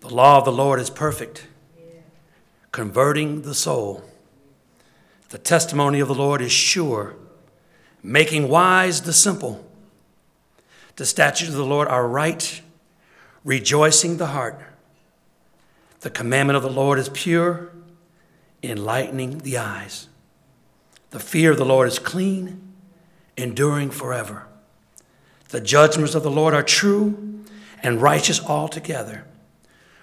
The law of the Lord is perfect, converting the soul. The testimony of the Lord is sure, making wise the simple. The statutes of the Lord are right, rejoicing the heart. The commandment of the Lord is pure, enlightening the eyes. The fear of the Lord is clean, enduring forever. The judgments of the Lord are true and righteous altogether.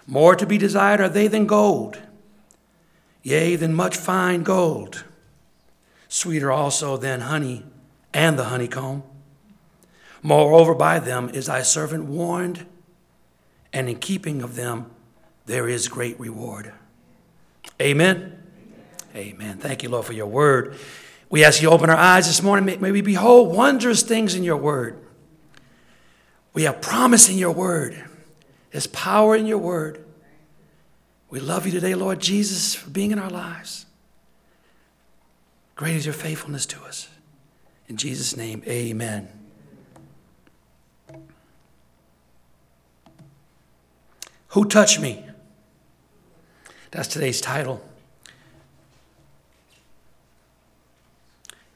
More to be desired are they than gold, yea, than much fine gold. Sweeter also than honey and the honeycomb. Moreover, by them is thy servant warned, and in keeping of them there is great reward. Amen. Amen. Thank you, Lord, for your word. We ask you to open our eyes this morning. May we behold wondrous things in your word. We have promise in your word. There's power in your word. We love you today, Lord Jesus, for being in our lives. Great is your faithfulness to us. In Jesus' name, amen. Who touched me? That's today's title.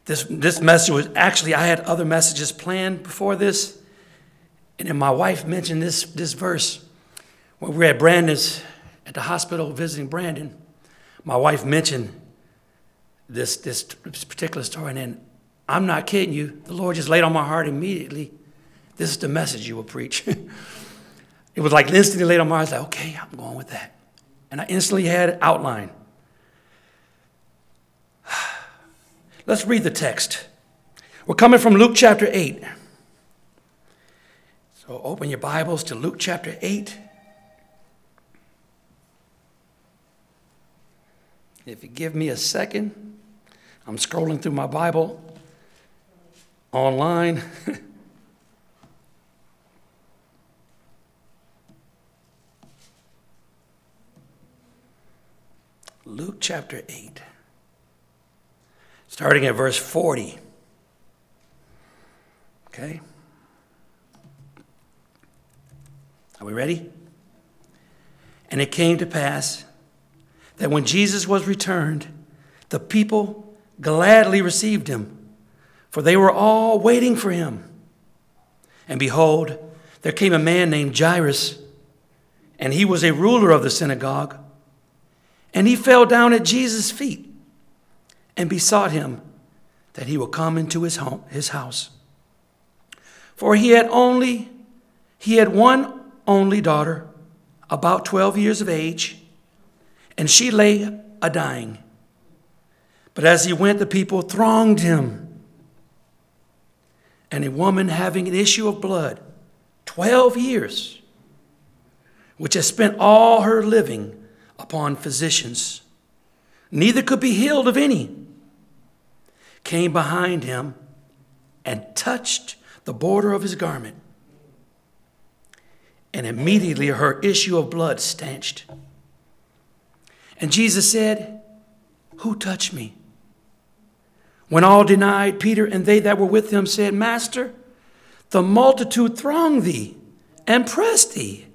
This, this message was actually, I had other messages planned before this. And then my wife mentioned this, this verse when we were at Brandon's, at the hospital visiting Brandon. My wife mentioned this, this particular story, and then I'm not kidding you. The Lord just laid on my heart immediately. This is the message you will preach. it was like instantly laid on my heart. I was like, okay, I'm going with that. And I instantly had it outlined. Let's read the text. We're coming from Luke chapter 8. So open your Bibles to Luke chapter 8. If you give me a second, I'm scrolling through my Bible online. Luke chapter 8, starting at verse 40. Okay? Are we ready? And it came to pass that when Jesus was returned, the people gladly received him, for they were all waiting for him. And behold, there came a man named Jairus, and he was a ruler of the synagogue. And he fell down at Jesus' feet and besought him that he would come into his home, his house. For he had only he had one only daughter, about 12 years of age, and she lay a dying. But as he went, the people thronged him. And a woman having an issue of blood, 12 years, which has spent all her living upon physicians, neither could be healed of any, came behind him and touched the border of his garment and immediately her issue of blood stanched. And Jesus said, Who touched me? When all denied, Peter and they that were with him said, Master, the multitude throng thee and press thee.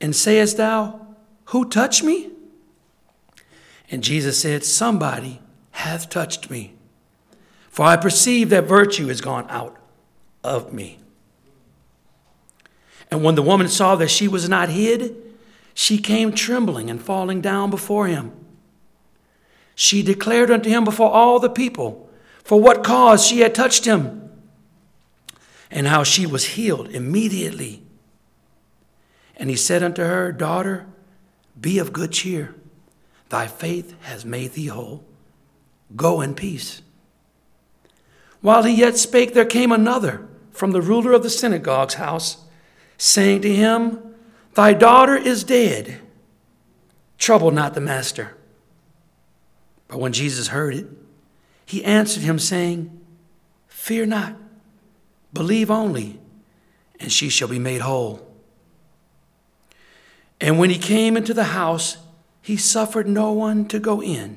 And sayest thou, Who touched me? And Jesus said, Somebody hath touched me, for I perceive that virtue is gone out of me. And when the woman saw that she was not hid, she came trembling and falling down before him. She declared unto him before all the people for what cause she had touched him, and how she was healed immediately. And he said unto her, Daughter, be of good cheer. Thy faith has made thee whole. Go in peace. While he yet spake, there came another from the ruler of the synagogue's house saying to him, Thy daughter is dead. Trouble not the master. But when Jesus heard it, he answered him, saying, Fear not, believe only, and she shall be made whole. And when he came into the house, he suffered no one to go in,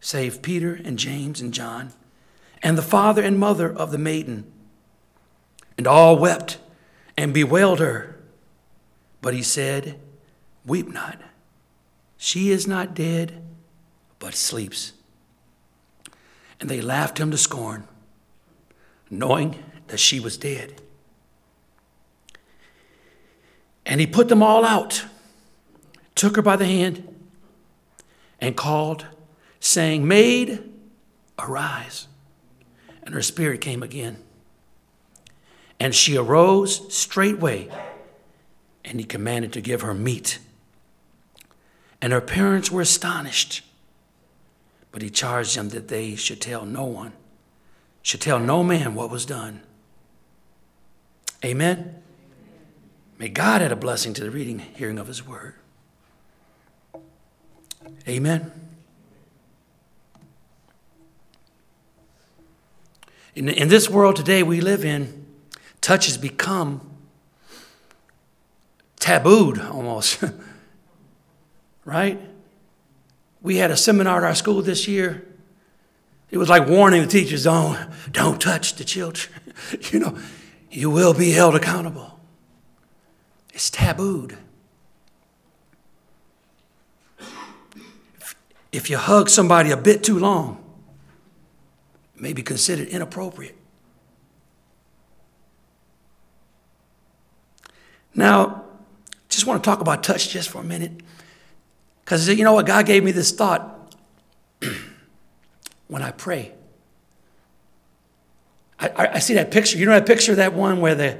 save Peter and James and John, and the father and mother of the maiden. And all wept and bewailed her. But he said, Weep not. She is not dead, but sleeps. And they laughed him to scorn, knowing that she was dead. And he put them all out, took her by the hand, and called, saying, Maid, arise. And her spirit came again. And she arose straightway, and he commanded to give her meat. And her parents were astonished. But he charged them that they should tell no one, should tell no man what was done. Amen. May God add a blessing to the reading, hearing of his word. Amen. In, in this world today we live in, touch has become tabooed almost. right? We had a seminar at our school this year. It was like warning the teachers don't, don't touch the children. you know, you will be held accountable. It's tabooed. If you hug somebody a bit too long, it may be considered inappropriate. Now, just want to talk about touch just for a minute. Because you know what? God gave me this thought when I pray. I, I, I, see that picture. You know that picture, that one where the,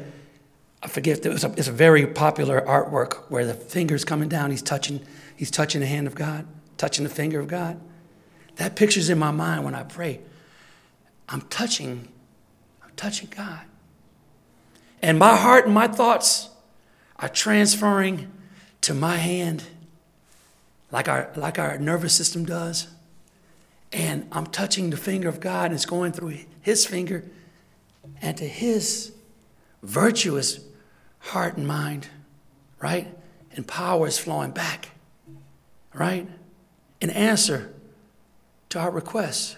I forget, it was a, it's a very popular artwork where the finger's coming down, he's touching, he's touching the hand of God, touching the finger of God. That picture's in my mind when I pray. I'm touching, I'm touching God. And my heart and my thoughts are transferring to my hand like our, like our nervous system does. And I'm touching the finger of God, and it's going through his finger and to his virtuous heart and mind, right? And power is flowing back, right? In answer to our requests,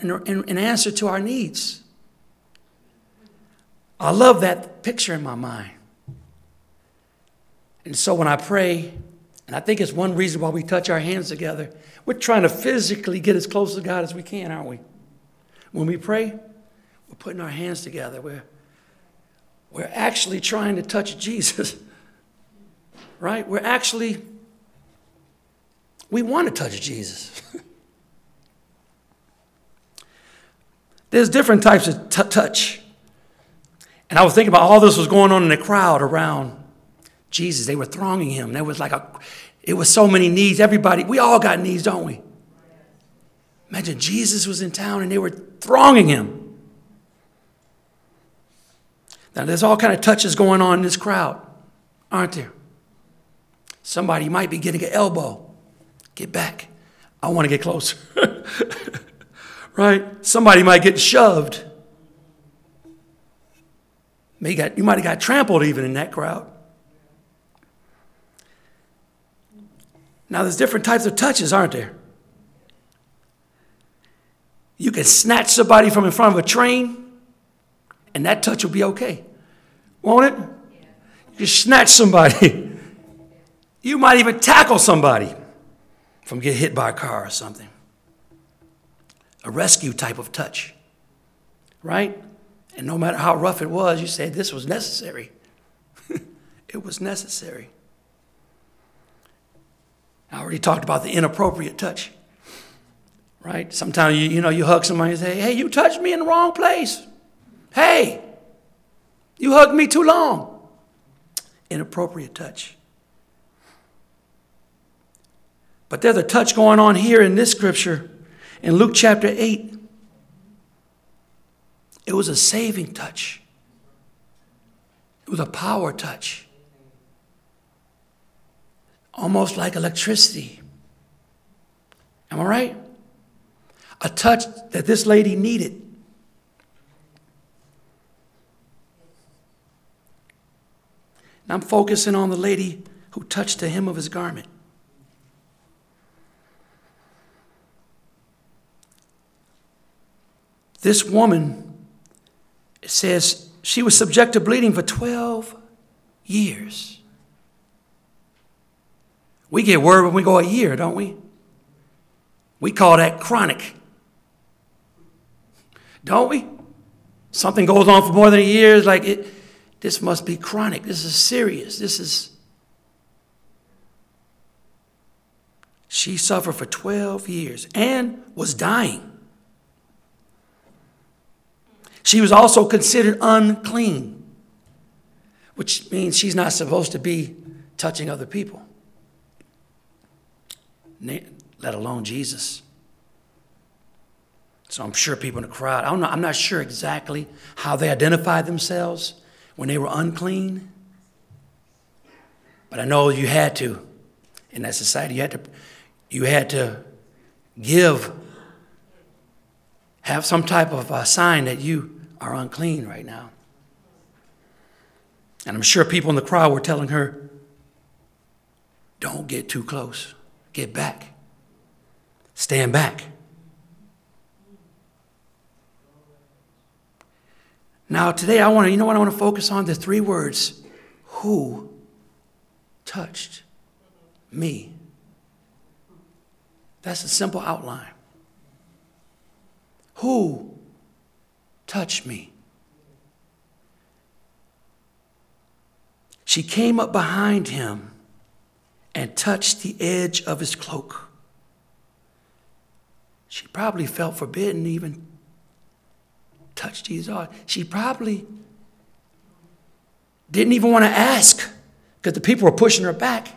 in, in answer to our needs. I love that picture in my mind. And so when I pray, and I think it's one reason why we touch our hands together. We're trying to physically get as close to God as we can, aren't we? When we pray, we're putting our hands together. We're, we're actually trying to touch Jesus, right? We're actually, we want to touch Jesus. There's different types of t- touch. And I was thinking about all this was going on in the crowd around Jesus. They were thronging him. There was like a, it was so many needs. Everybody, we all got needs, don't we? Imagine Jesus was in town and they were thronging him. Now there's all kind of touches going on in this crowd, aren't there? Somebody might be getting an elbow. Get back. I want to get closer. right? Somebody might get shoved. May got, you might have got trampled even in that crowd. Now, there's different types of touches, aren't there? You can snatch somebody from in front of a train, and that touch will be okay. Won't it? You can snatch somebody. You might even tackle somebody from getting hit by a car or something. A rescue type of touch, right? And no matter how rough it was, you say, This was necessary. it was necessary. I already talked about the inappropriate touch. Right? Sometimes you, you know you hug somebody and say, hey, you touched me in the wrong place. Hey, you hugged me too long. Inappropriate touch. But there's a touch going on here in this scripture in Luke chapter 8. It was a saving touch. It was a power touch almost like electricity. Am I right? A touch that this lady needed. Now I'm focusing on the lady who touched the hem of his garment. This woman, it says, she was subject to bleeding for 12 years. We get worried when we go a year, don't we? We call that chronic. Don't we? Something goes on for more than a year, it's like it, this must be chronic. This is serious. This is. She suffered for 12 years and was dying. She was also considered unclean, which means she's not supposed to be touching other people, let alone Jesus. So I'm sure people in the crowd, I don't know, I'm not sure exactly how they identified themselves when they were unclean. But I know you had to, in that society, you had to, you had to give, have some type of a sign that you are unclean right now. And I'm sure people in the crowd were telling her, don't get too close. Get back. Stand back. Now, today I want to, you know what I want to focus on? The three words who touched me? That's a simple outline. Who touched me? She came up behind him and touched the edge of his cloak. She probably felt forbidden even touch Jesus' heart. She probably didn't even want to ask because the people were pushing her back.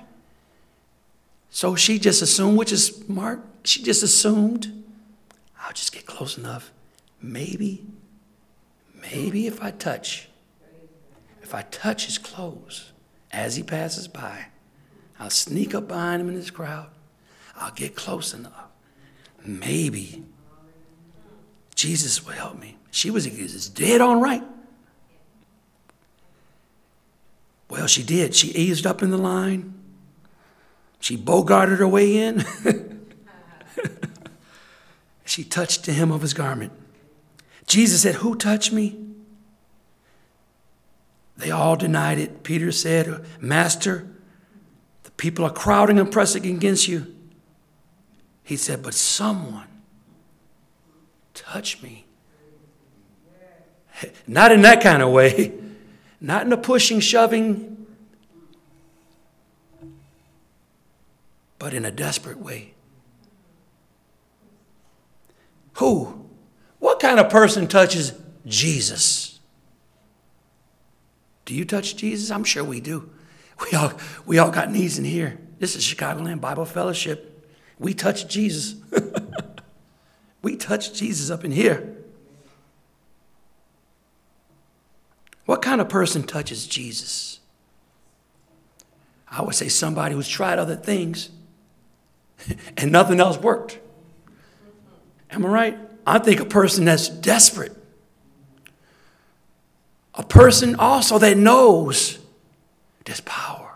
So she just assumed, which is smart, she just assumed, I'll just get close enough. Maybe, maybe if I touch, if I touch his clothes as he passes by, I'll sneak up behind him in this crowd. I'll get close enough. Maybe Jesus will help me. She was dead on right. Well, she did. She eased up in the line. She bogarted her way in. she touched the hem of his garment. Jesus said, Who touched me? They all denied it. Peter said, Master, people are crowding and pressing against you. He said, But someone touched me. Not in that kind of way, not in a pushing, shoving, but in a desperate way. Who? What kind of person touches Jesus? Do you touch Jesus? I'm sure we do. We all, we all got needs in here. This is Chicagoland Bible Fellowship. We touch Jesus. we touch Jesus up in here. What kind of person touches Jesus? I would say somebody who's tried other things and nothing else worked. Am I right? I think a person that's desperate. A person also that knows there's power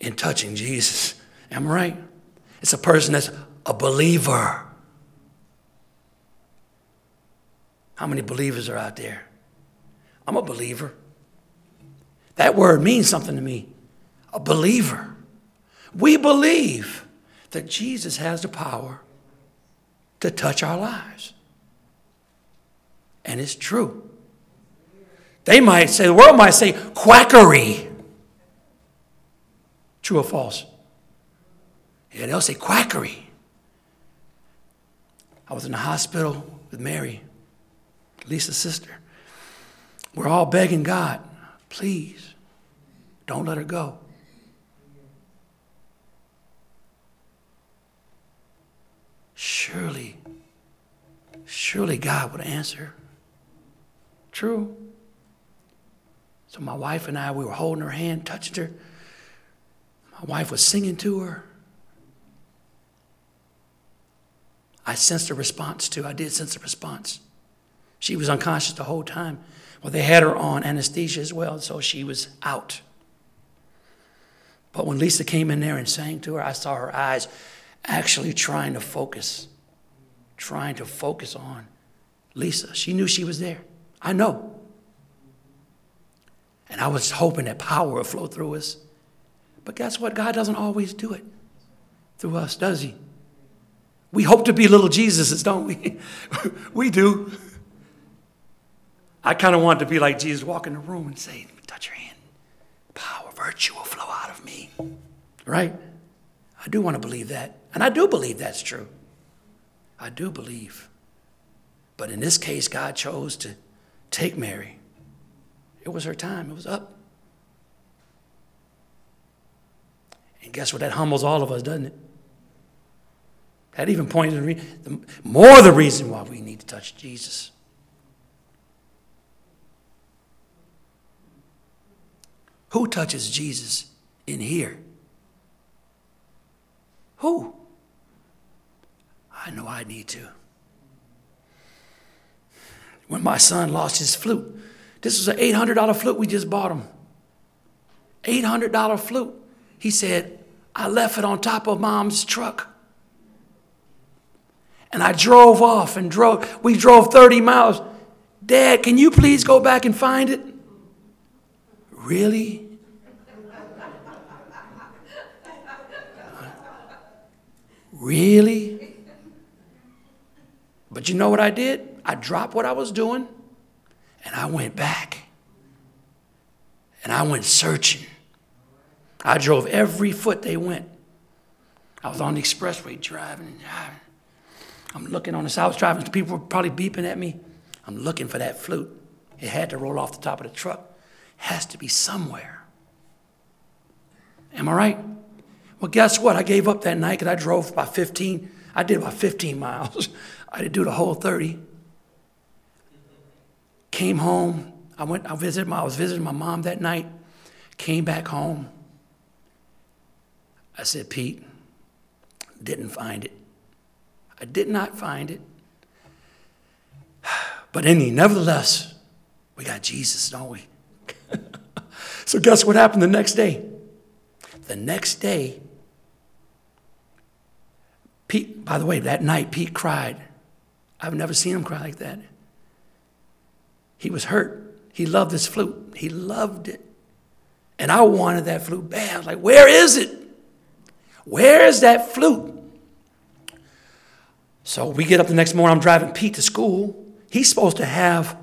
in touching Jesus. Am I right? It's a person that's a believer. How many believers are out there? I'm a believer. That word means something to me. A believer. We believe that Jesus has the power to touch our lives. And it's true. They might say, the world might say quackery. True or false? Yeah, they'll say quackery. I was in the hospital with Mary, Lisa's sister. We're all begging God, please, don't let her go. Surely, surely God would answer. True. So my wife and I, we were holding her hand, touched her. My wife was singing to her. I sensed a response too. I did sense a response. She was unconscious the whole time. Well, they had her on anesthesia as well, so she was out. But when Lisa came in there and sang to her, I saw her eyes actually trying to focus, trying to focus on Lisa. She knew she was there. I know. And I was hoping that power would flow through us. But guess what? God doesn't always do it through us, does He? We hope to be little Jesuses, don't we? we do. I kind of want to be like Jesus, walk in the room and say, touch your hand. Power, virtue will flow out of me. Right? I do want to believe that. And I do believe that's true. I do believe. But in this case, God chose to take Mary. It was her time, it was up. And guess what? That humbles all of us, doesn't it? That even points to the, more the reason why we need to touch Jesus. Who touches Jesus in here? Who? I know I need to. When my son lost his flute, this was an $800 flute we just bought him. $800 flute. He said, I left it on top of mom's truck. And I drove off and drove, we drove 30 miles. Dad, can you please go back and find it? Really? really? But you know what I did? I dropped what I was doing and I went back. And I went searching. I drove every foot they went. I was on the expressway driving and driving. I'm looking on the south driving. People were probably beeping at me. I'm looking for that flute. It had to roll off the top of the truck. It has to be somewhere. Am I right? Well, guess what? I gave up that night because I drove about 15. I did about 15 miles. I didn't do the whole 30. Came home. I went. I visited. My, I was visiting my mom that night. Came back home. I said, Pete, didn't find it. I did not find it. But any, nevertheless, we got Jesus, don't we? so guess what happened the next day? The next day, Pete, by the way, that night Pete cried. I've never seen him cry like that. He was hurt. He loved this flute. He loved it. And I wanted that flute bad. Like, where is it? Where is that flute? So we get up the next morning. I'm driving Pete to school. He's supposed to have,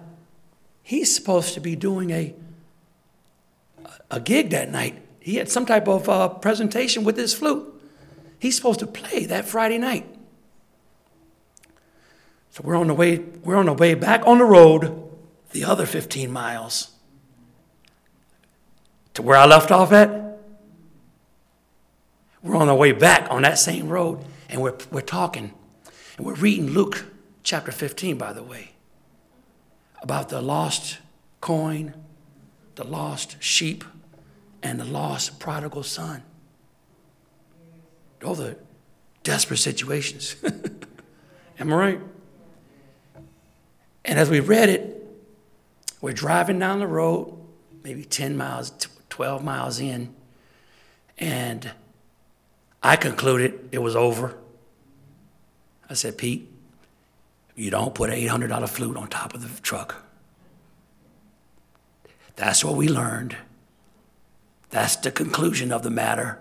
he's supposed to be doing a, a gig that night. He had some type of uh, presentation with his flute. He's supposed to play that Friday night. So we're on the way, we're on the way back on the road, the other 15 miles to where I left off at. We're on our way back on that same road, and we're, we're talking, and we're reading Luke chapter 15, by the way, about the lost coin, the lost sheep, and the lost prodigal son. Those are desperate situations. Am I right? And as we read it, we're driving down the road, maybe 10 miles, 12 miles in, and I concluded it was over. I said, Pete, you don't put an $800 flute on top of the truck. That's what we learned. That's the conclusion of the matter.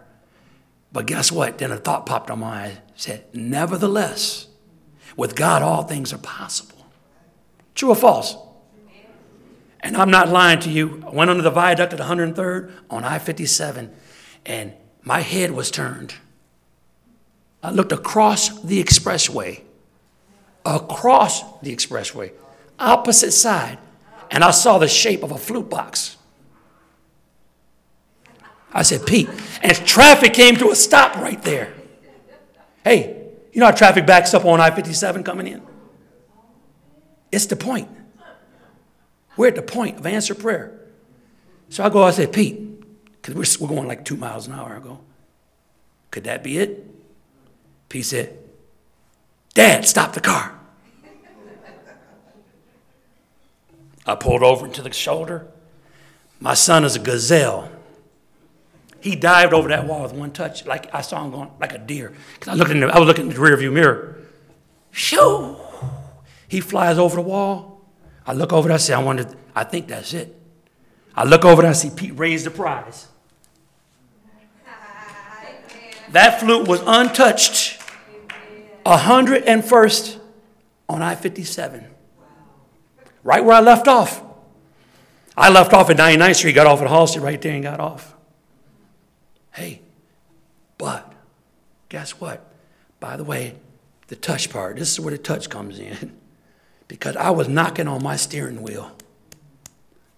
But guess what? Then a thought popped on my eye. said, Nevertheless, with God, all things are possible. True or false? And I'm not lying to you. I went under the viaduct at 103rd on I 57, and my head was turned. I looked across the expressway, across the expressway, opposite side, and I saw the shape of a flute box. I said, Pete. And traffic came to a stop right there. Hey, you know how traffic backs up on I 57 coming in? It's the point. We're at the point of answer prayer. So I go, I said, Pete, because we're, we're going like two miles an hour. I go, could that be it? Pete said, Dad, stop the car. I pulled over into the shoulder. My son is a gazelle. He dived over that wall with one touch, like I saw him going like a deer. Because I looked in the, I was looking in the rearview mirror. Shoo! He flies over the wall. I look over there, I say, I wonder, I think that's it. I look over and I see Pete raise the prize. That flute was untouched. 101st on I 57. Right where I left off. I left off at 99th Street, got off at Halsted right there and got off. Hey, but guess what? By the way, the touch part, this is where the touch comes in. Because I was knocking on my steering wheel.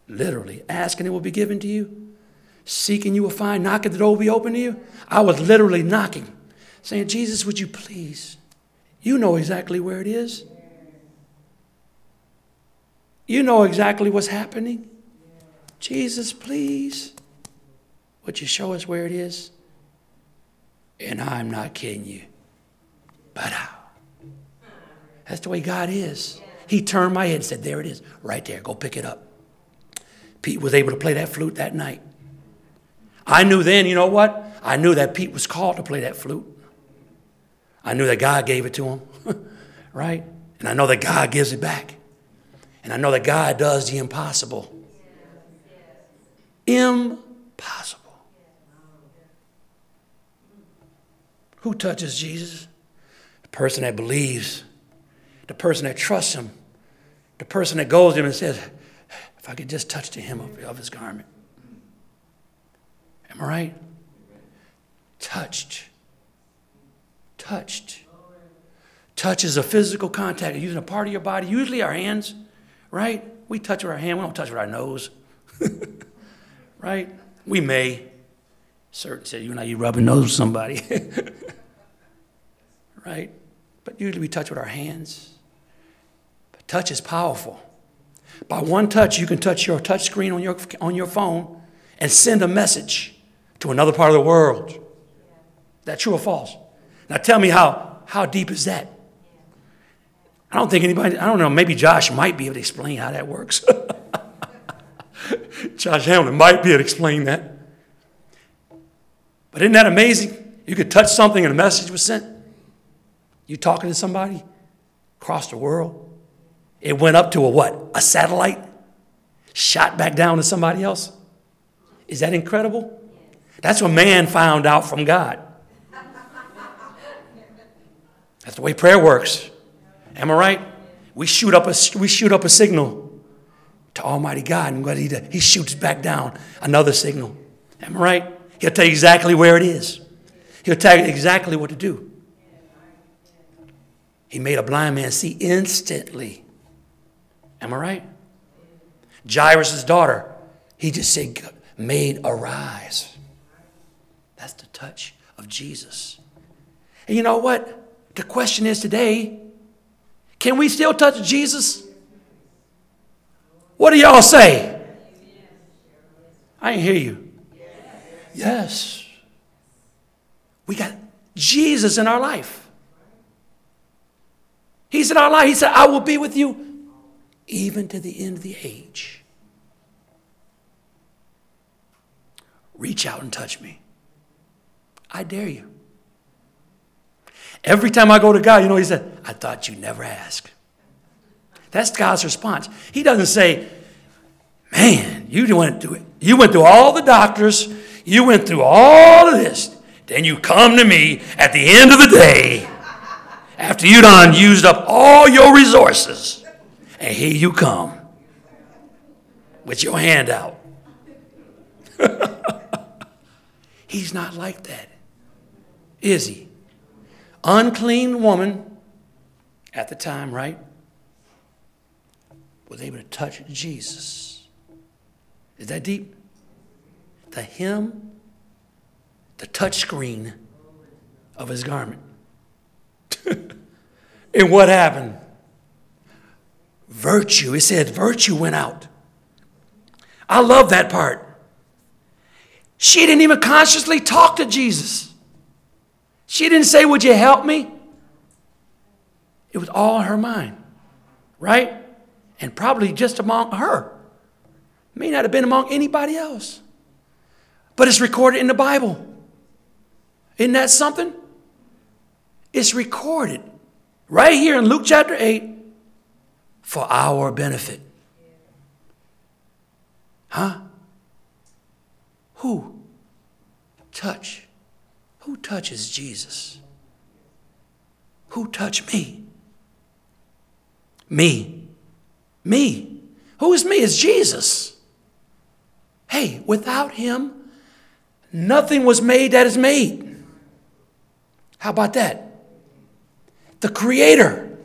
Literally, asking it will be given to you, seeking you will find, knocking the door will be open to you. I was literally knocking, saying, Jesus, would you please? You know exactly where it is. You know exactly what's happening. Jesus, please, would you show us where it is? And I'm not kidding you. But how? That's the way God is. He turned my head and said, There it is, right there. Go pick it up. Pete was able to play that flute that night. I knew then, you know what? I knew that Pete was called to play that flute. I knew that God gave it to him, right? And I know that God gives it back. And I know that God does the impossible. Impossible. Who touches Jesus? The person that believes, the person that trusts him, the person that goes to him and says, If I could just touch the hem of, his garment. Am I right? Touched. Touched. Touch is a physical contact, using a part of your body, usually our hands, right? We touch with our hand, we don't touch with our nose. right? We may. Certain say, you know, you rubbing nose with somebody. right? But usually we touch with our hands. But touch is powerful. By one touch, you can touch your touch screen on your, on your phone and send a message to another part of the world. That true or false? Now tell me how, how deep is that? I don't think anybody, I don't know, maybe Josh might be able to explain how that works. Josh Hamlin might be able to explain that. But isn't that amazing? You could touch something and a message was sent. You talking to somebody across the world. It went up to a what? A satellite? Shot back down to somebody else? Is that incredible? That's what man found out from God. That's the way prayer works. Am I right? We shoot up a, we shoot up a signal to Almighty God, and what he he shoots back down another signal. Am I right? He'll tell you exactly where it is. He'll tell you exactly what to do. He maid a blind man see instantly. Am I right? Jairus' daughter, he just said, made arise. That's the touch of Jesus. And you know what? The question is today can we still touch Jesus? What do y'all say? I hear you. Yes. We got Jesus in our life. He's in our life. He said, I will be with you even to the end of the age. Reach out and touch me. I dare you. Every time I go to God, you know, He said, I thought you'd never ask. That's God's response. He doesn't say, Man, you went through it. You went through all the doctors, you went through all of this. Then you come to me at the end of the day after you done used up all your resources. And here you come with your hand out. He's not like that, is he? Unclean woman at the time, right? Was able to touch Jesus. Is that deep? The hem, the touch screen of his garment. and what happened? Virtue. It said virtue went out. I love that part. She didn't even consciously talk to Jesus. She didn't say, Would you help me? It was all in her mind, right? And probably just among her. May not have been among anybody else. But it's recorded in the Bible. Isn't that something? It's recorded right here in Luke chapter 8 for our benefit. Huh? Who touch? Who touches Jesus? Who touched me? Me. Me. Who is me? It's Jesus. Hey, without him, nothing was made that is made. How about that? The Creator.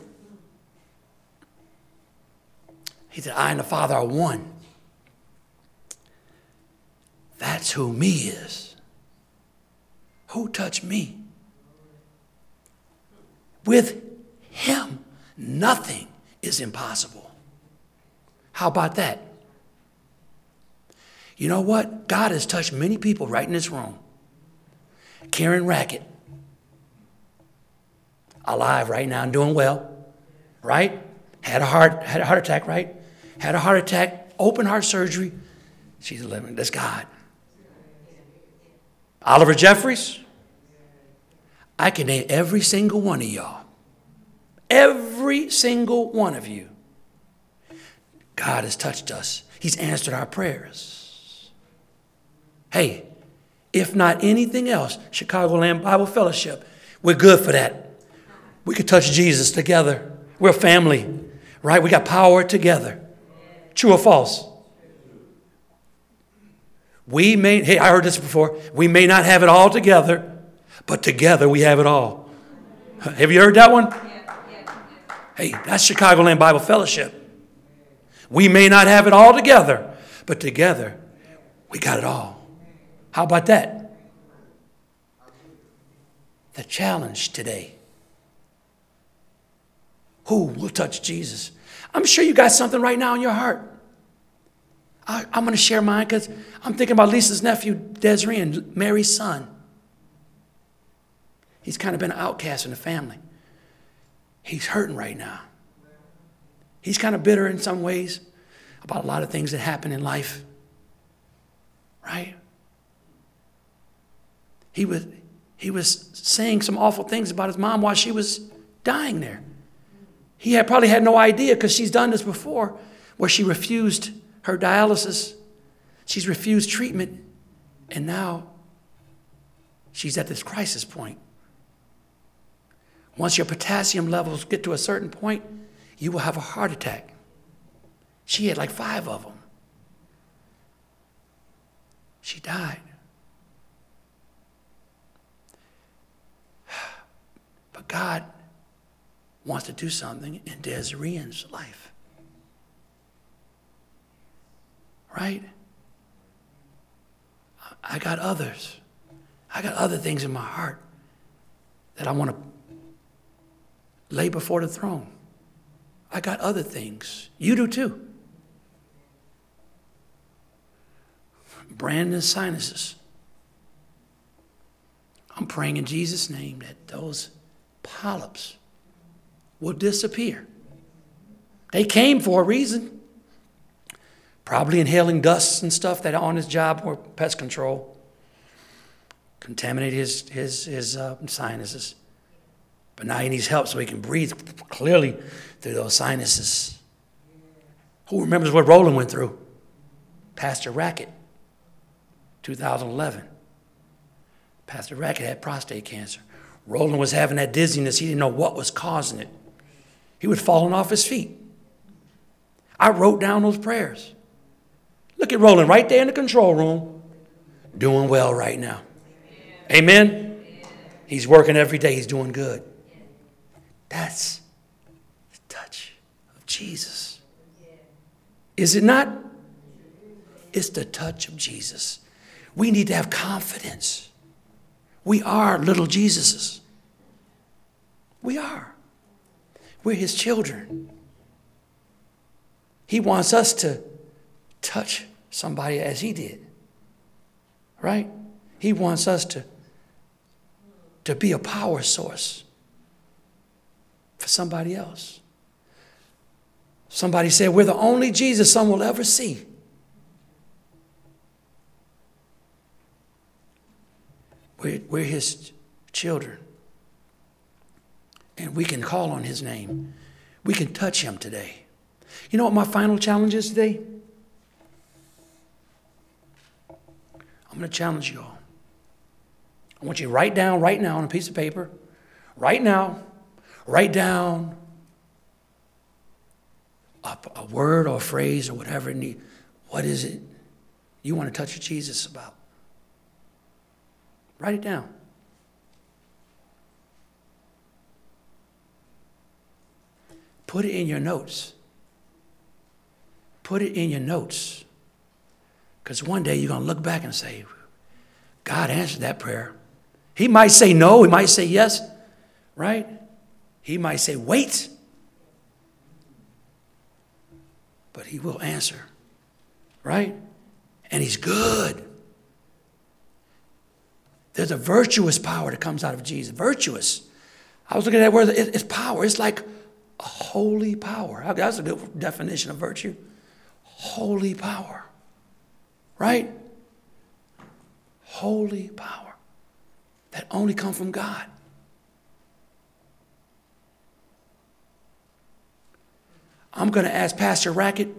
He said, I and the Father are one. That's who me is. Who touched me? With him, nothing is impossible. How about that? You know what? God has touched many people right in this room. Karen Rackett, alive right now and doing well, right? Had a heart, had a heart attack, right? Had a heart attack, open heart surgery. She's living. That's God. Oliver Jeffries, I can name every single one of y'all. Every single one of you. God has touched us. He's answered our prayers. Hey, if not anything else, Chicagoland Bible Fellowship, we're good for that. We could touch Jesus together. We're a family, right? We got power together. True or false? We may, hey, I heard this before. We may not have it all together, but together we have it all. Have you heard that one? Hey, that's Chicagoland Bible Fellowship. We may not have it all together, but together we got it all. How about that? The challenge today. Who will touch Jesus? I'm sure you got something right now in your heart. I, am going to share mine because I'm thinking about Lisa's nephew, Desiree, and Mary's son. He's kind of been an outcast in the family. He's hurting right now. He's kind of bitter in some ways about a lot of things that happen in life. Right? He was, he was saying some awful things about his mom while she was dying there. He had probably had no idea because she's done this before, where she refused her dialysis, she's refused treatment, and now she's at this crisis point. Once your potassium levels get to a certain point, you will have a heart attack. She had like five of them. She died. But God wants to do something in Desiree's life. Right? I got others. I got other things in my heart that I want to lay before the throne. I got other things. You do too. Brandon's sinuses. I'm praying in Jesus' name that those polyps will disappear. They came for a reason. Probably inhaling dusts and stuff that on his job or pest control contaminated his, his, his uh, sinuses. But now he needs help so he can breathe clearly through those sinuses. Who remembers what Roland went through? Pastor Rackett, 2011. Pastor Rackett had prostate cancer. Roland was having that dizziness. He didn't know what was causing it. He was falling off his feet. I wrote down those prayers. Look at Roland right there in the control room, doing well right now. Amen? He's working every day, he's doing good. That's the touch of Jesus. Is it not? It's the touch of Jesus. We need to have confidence. We are little Jesuses. We are. We're his children. He wants us to touch somebody as he did. Right? He wants us to, to be a power source for somebody else. Somebody said, We're the only Jesus some will ever see. We're, we're his children. And we can call on his name. We can touch him today. You know what my final challenge is today? I'm going to challenge you all. I want you to write down right now on a piece of paper, right now, write down a, a word or a phrase or whatever. What is it you want to touch Jesus about? Write it down. Put it in your notes. Put it in your notes. Because one day you're going to look back and say, God answered that prayer. He might say no, he might say yes, right? He might say wait. But he will answer, right? And he's good. There's a virtuous power that comes out of Jesus. Virtuous. I was looking at that word, it's power. It's like a holy power. That's a good definition of virtue. Holy power. Right? Holy power that only come from God. I'm going to ask Pastor Rackett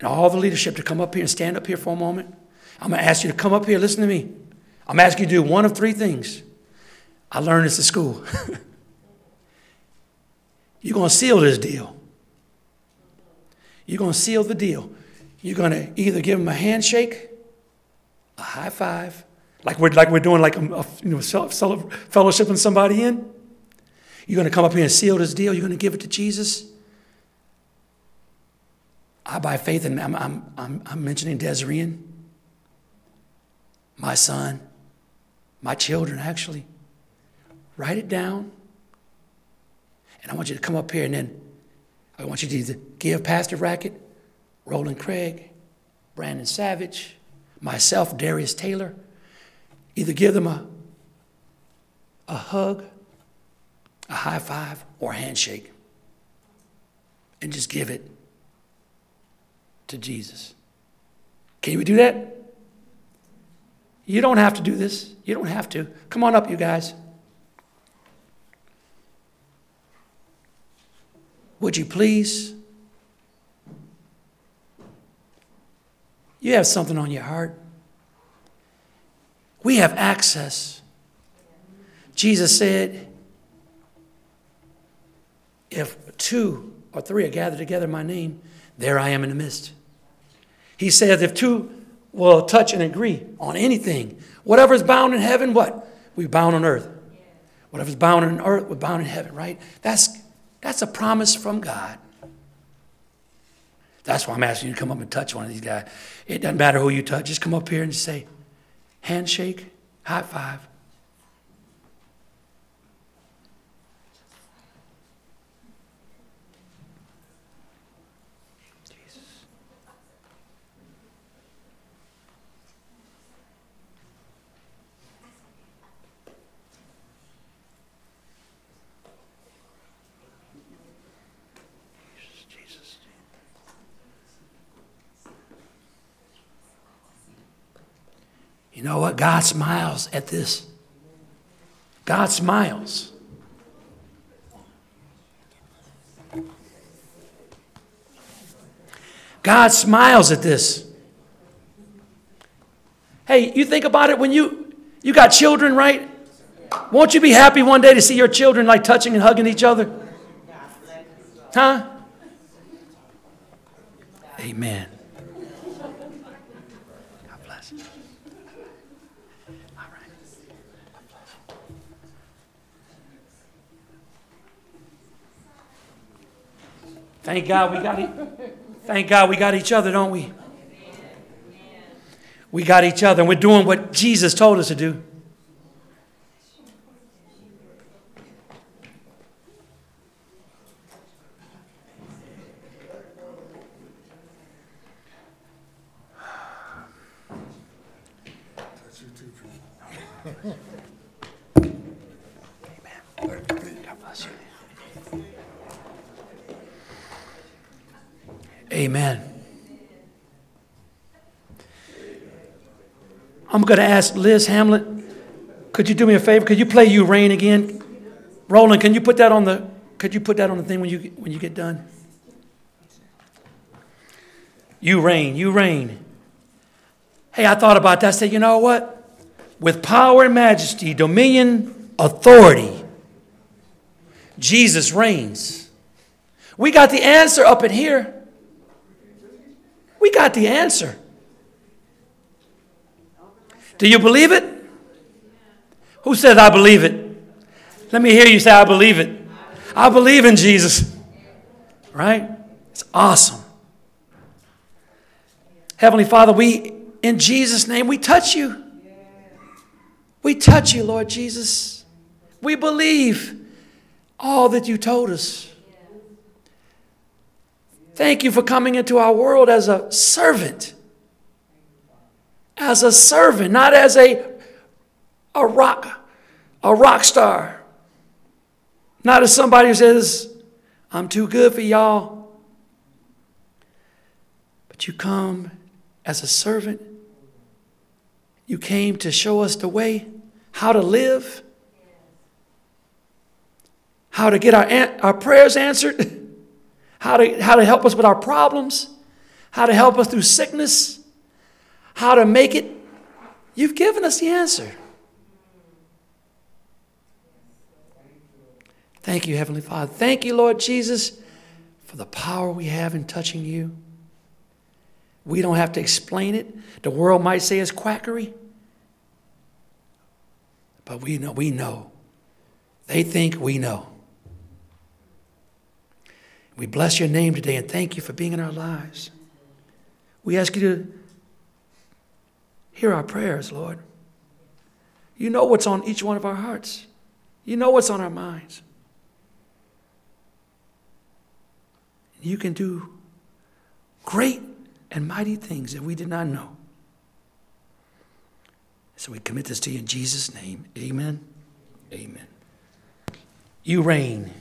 and all the leadership to come up here and stand up here for a moment. I'm going to ask you to come up here, listen to me. I'm asking you to do one of three things. I learned this at school. You're going to seal this deal. You're going to seal the deal. You're going to either give them a handshake, a high five, like we're, like we're doing like a, a you know, fellowshipping somebody in. You're going to come up here and seal this deal. You're going to give it to Jesus. I, by faith, and I'm, I'm, I'm, I'm mentioning Desiree, my son, my children, actually. Write it down. And I want you to come up here and then I want you to give Pastor Rackett, Roland Craig, Brandon Savage, myself, Darius Taylor, either give them a, a hug, a high five, or a handshake. And just give it to Jesus. Can we do that? You don't have to do this. You don't have to. Come on up, you guys. Would you please? You have something on your heart. We have access. Jesus said, If two or three are gathered together in my name, there I am in the midst. He says, If two will touch and agree on anything, whatever is bound in heaven, what? We bound on earth. Whatever's bound on earth, we're bound in heaven, right? That's that's a promise from God. That's why I'm asking you to come up and touch one of these guys. It doesn't matter who you touch, just come up here and say, handshake, high five. You know what? God smiles at this. God smiles. God smiles at this. Hey, you think about it when you you got children, right? Won't you be happy one day to see your children like touching and hugging each other? Huh? Amen. Thank God we got it. Thank God we got each other, don't we? We got each other, and we're doing what Jesus told us to do. Amen. I'm going to ask Liz Hamlet, could you do me a favor? Could you play You Reign again? Roland, can you put that on the could you put that on the thing when you when you get done? You reign, you reign. Hey, I thought about that. I said, you know what? With power and majesty, dominion, authority, Jesus reigns. We got the answer up in here. We got the answer. Do you believe it? Who says, I believe it? Let me hear you say, I believe it. I believe in Jesus. Right? It's awesome. Heavenly Father, we, in Jesus' name, we touch you. We touch you, Lord Jesus. We believe all that you told us. Thank you for coming into our world as a servant. As a servant, not as a, a rock, a rock star. Not as somebody who says, I'm too good for y'all. But you come as a servant. You came to show us the way, how to live, how to get our, our prayers answered, how to, how to help us with our problems, how to help us through sickness, how to make it. You've given us the answer. Thank you, Heavenly Father. Thank you, Lord Jesus, for the power we have in touching you. We don't have to explain it. The world might say it's quackery. But we know, we know. They think we know. We bless your name today and thank you for being in our lives. We ask you to hear our prayers, Lord. You know what's on each one of our hearts, you know what's on our minds. You can do great and mighty things that we did not know. So we commit this to you in Jesus' name. Amen. Amen. You reign.